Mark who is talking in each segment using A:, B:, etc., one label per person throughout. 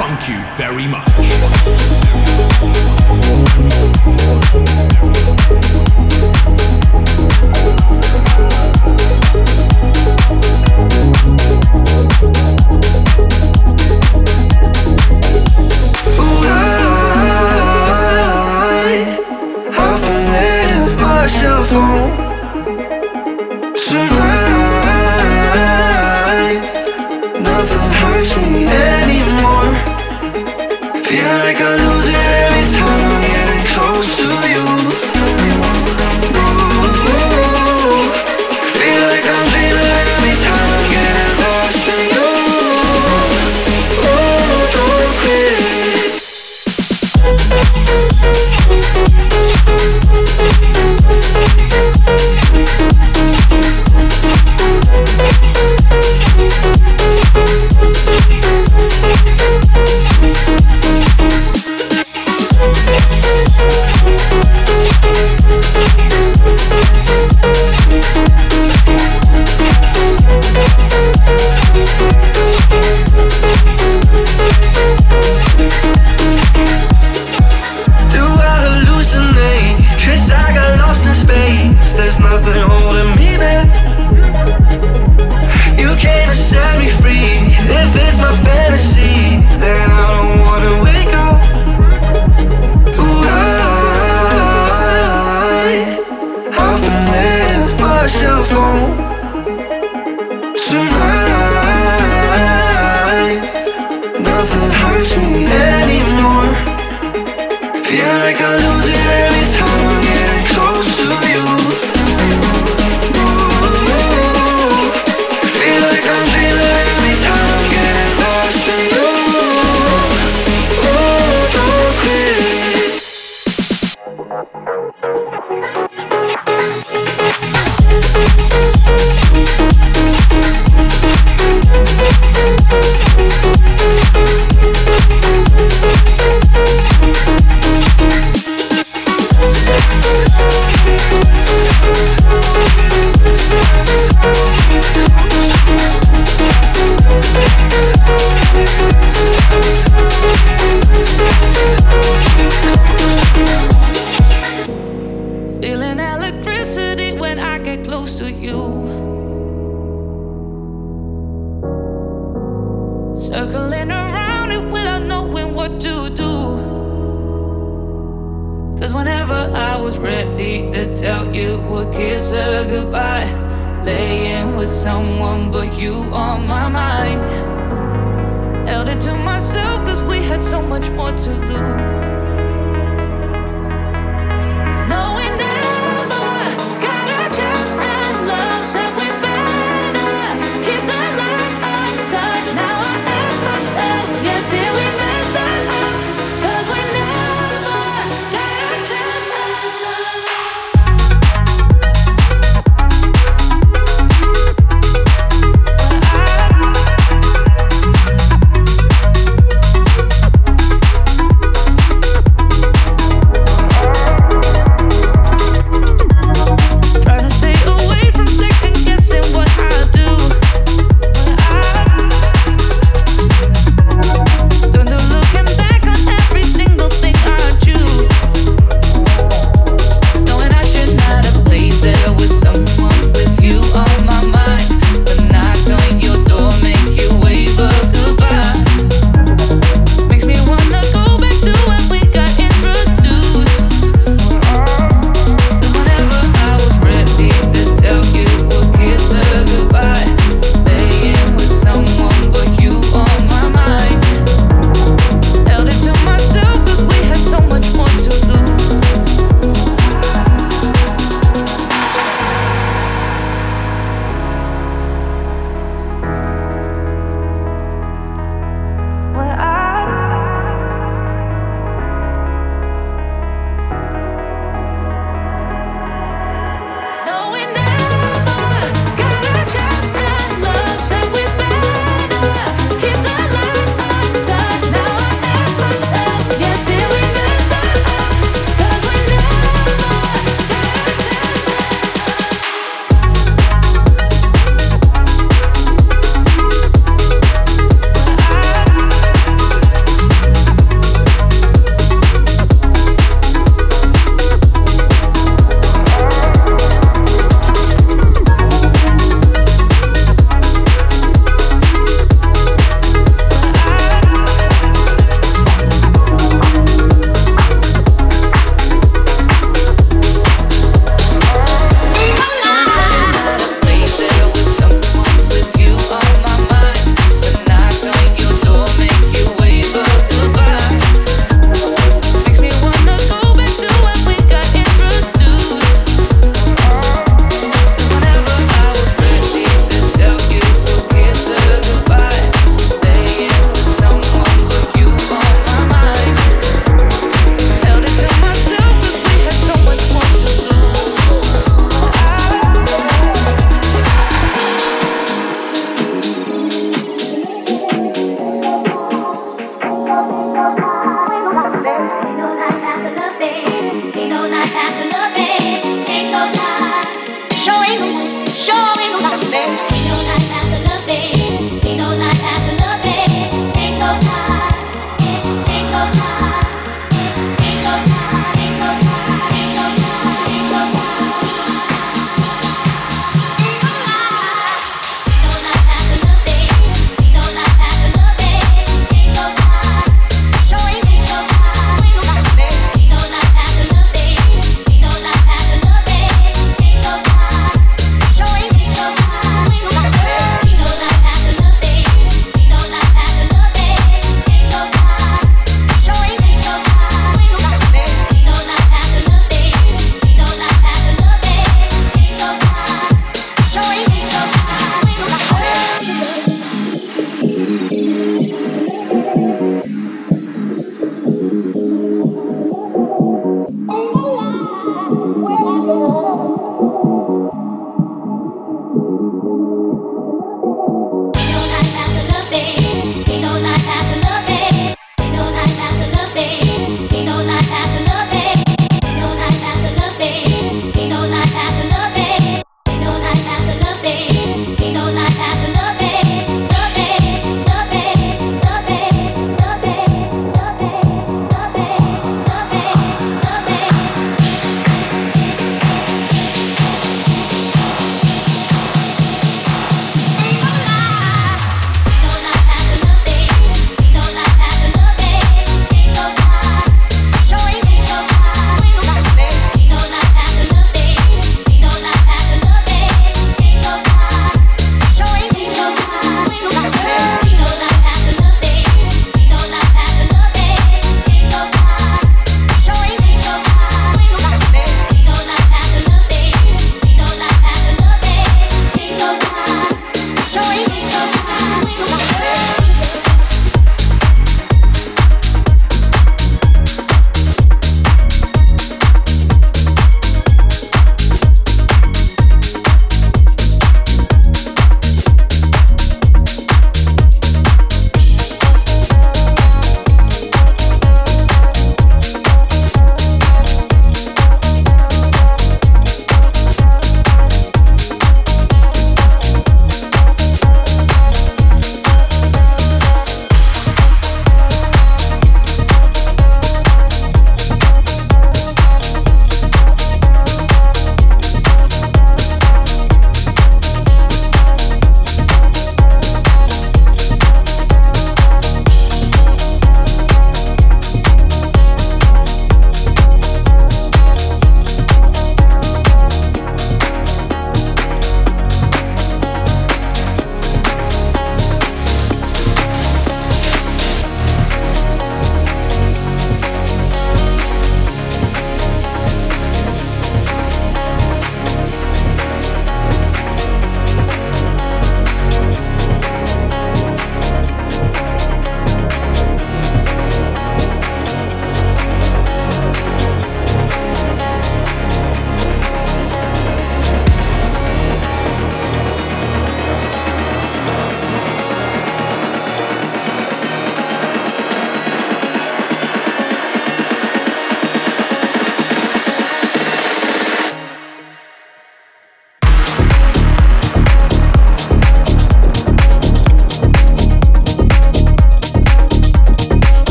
A: Thank you very much.
B: Ooh, I, I've been letting myself go tonight.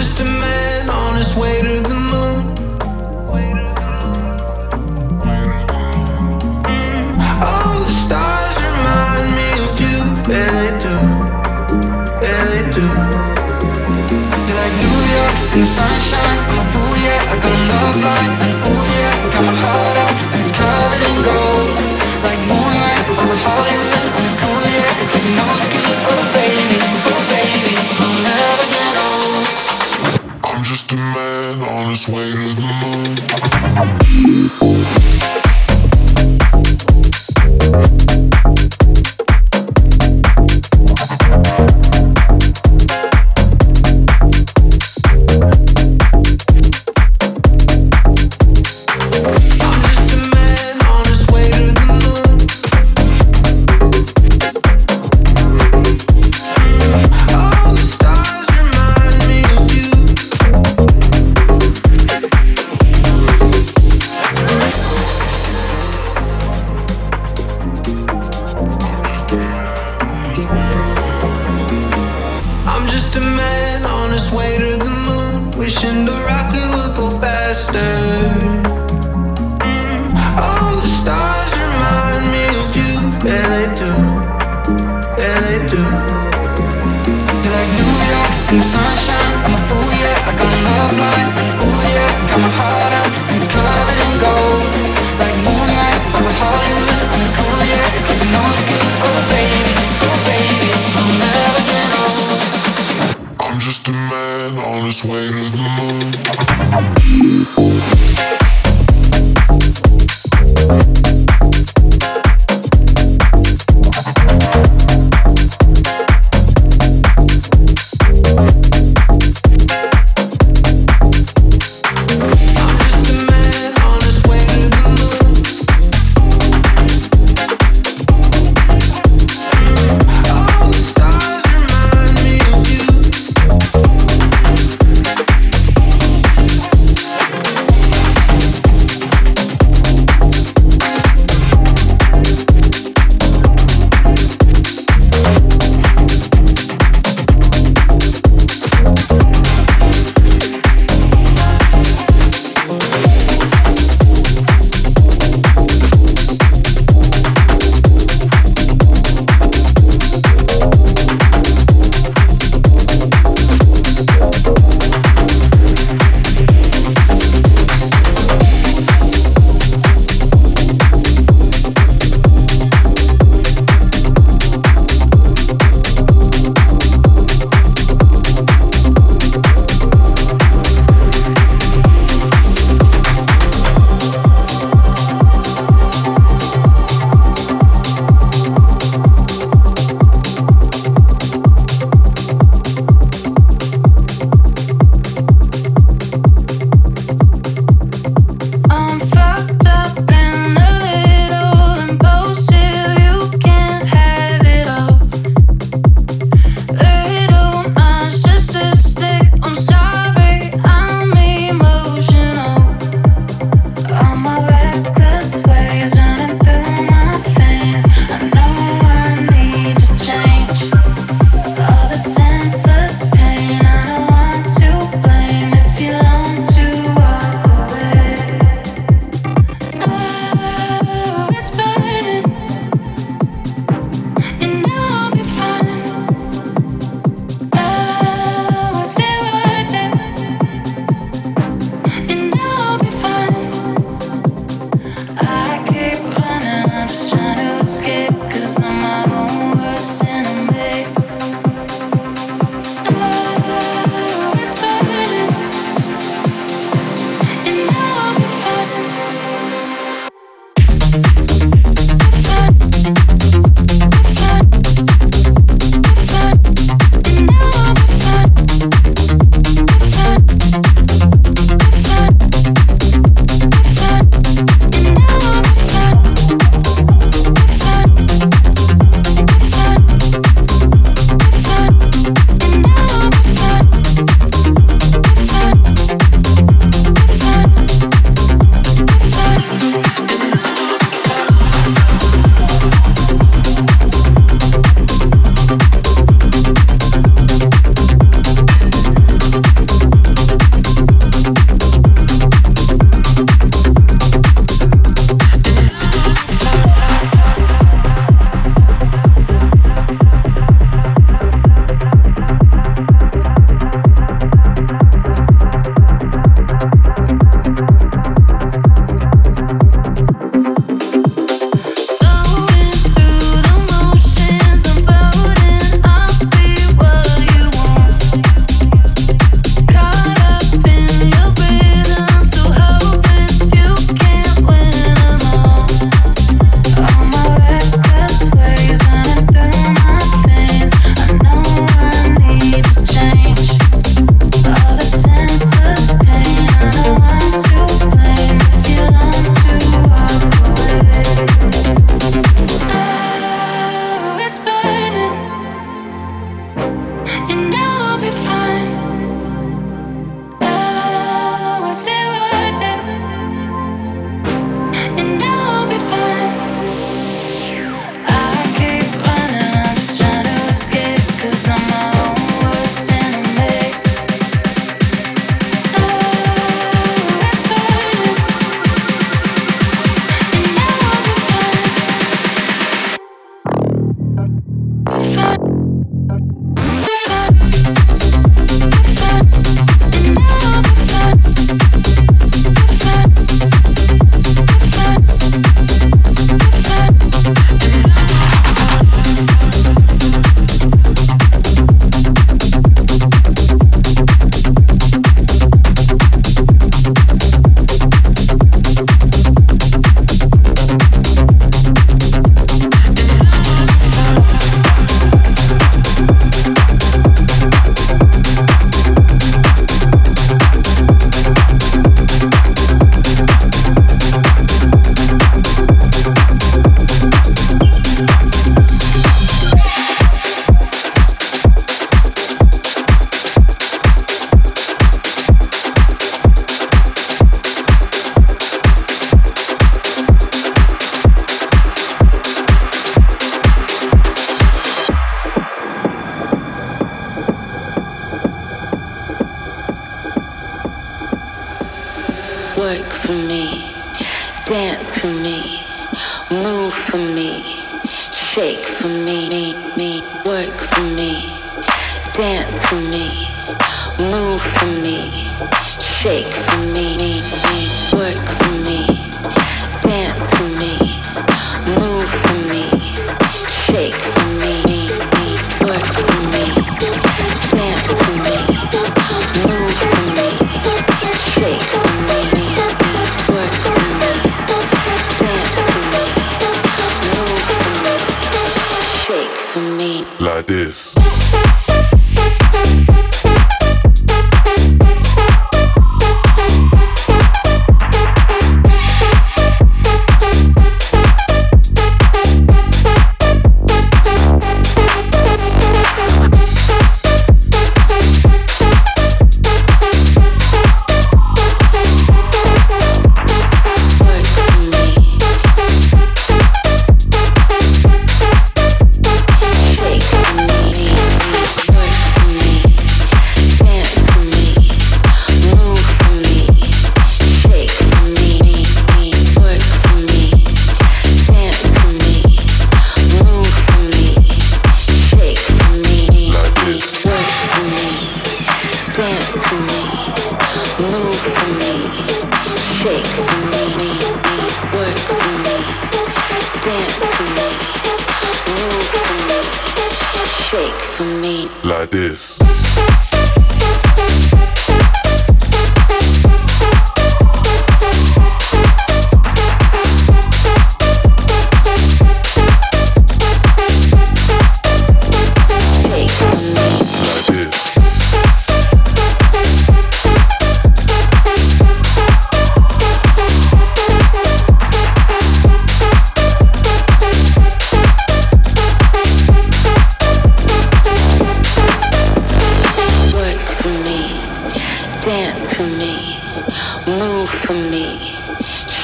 C: just a man on his way to the moon.
D: Mm. All the stars remind me of you, yeah they do, yeah they do. Like New York in the sunshine. sway way to the moon.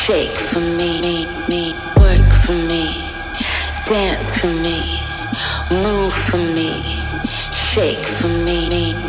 D: Shake for me, me, me, work for me, dance for me, move for me, shake for me,
E: me.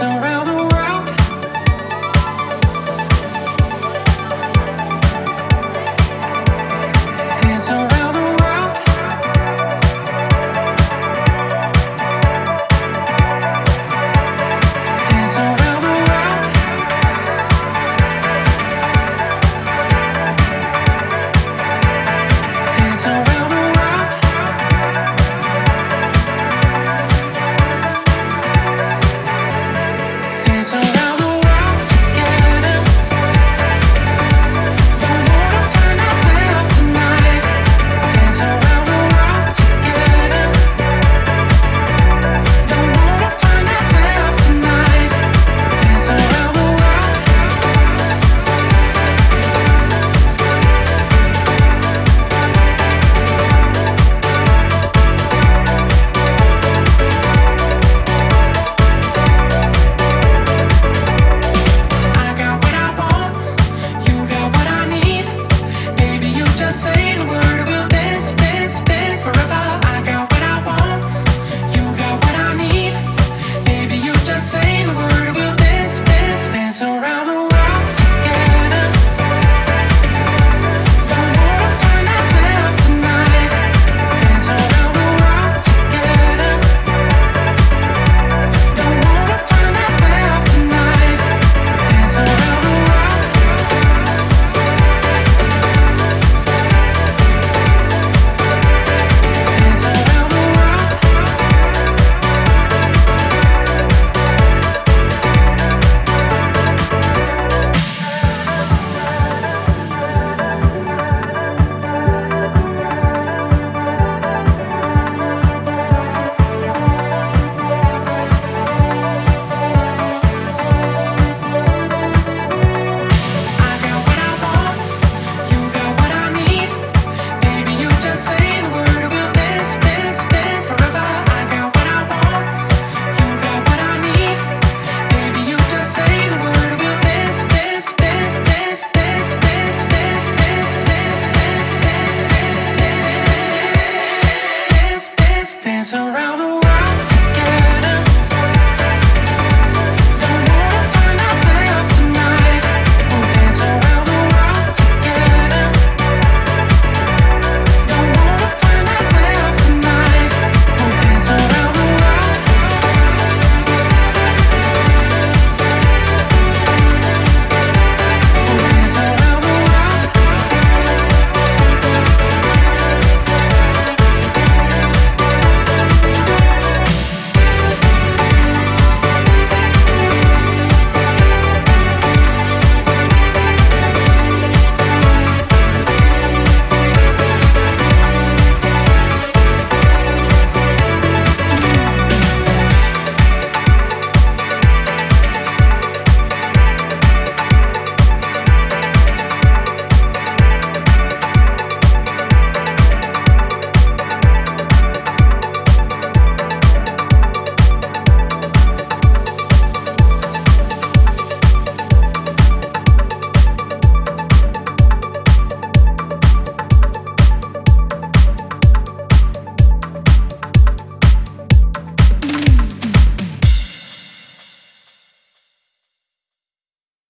E: Around the world.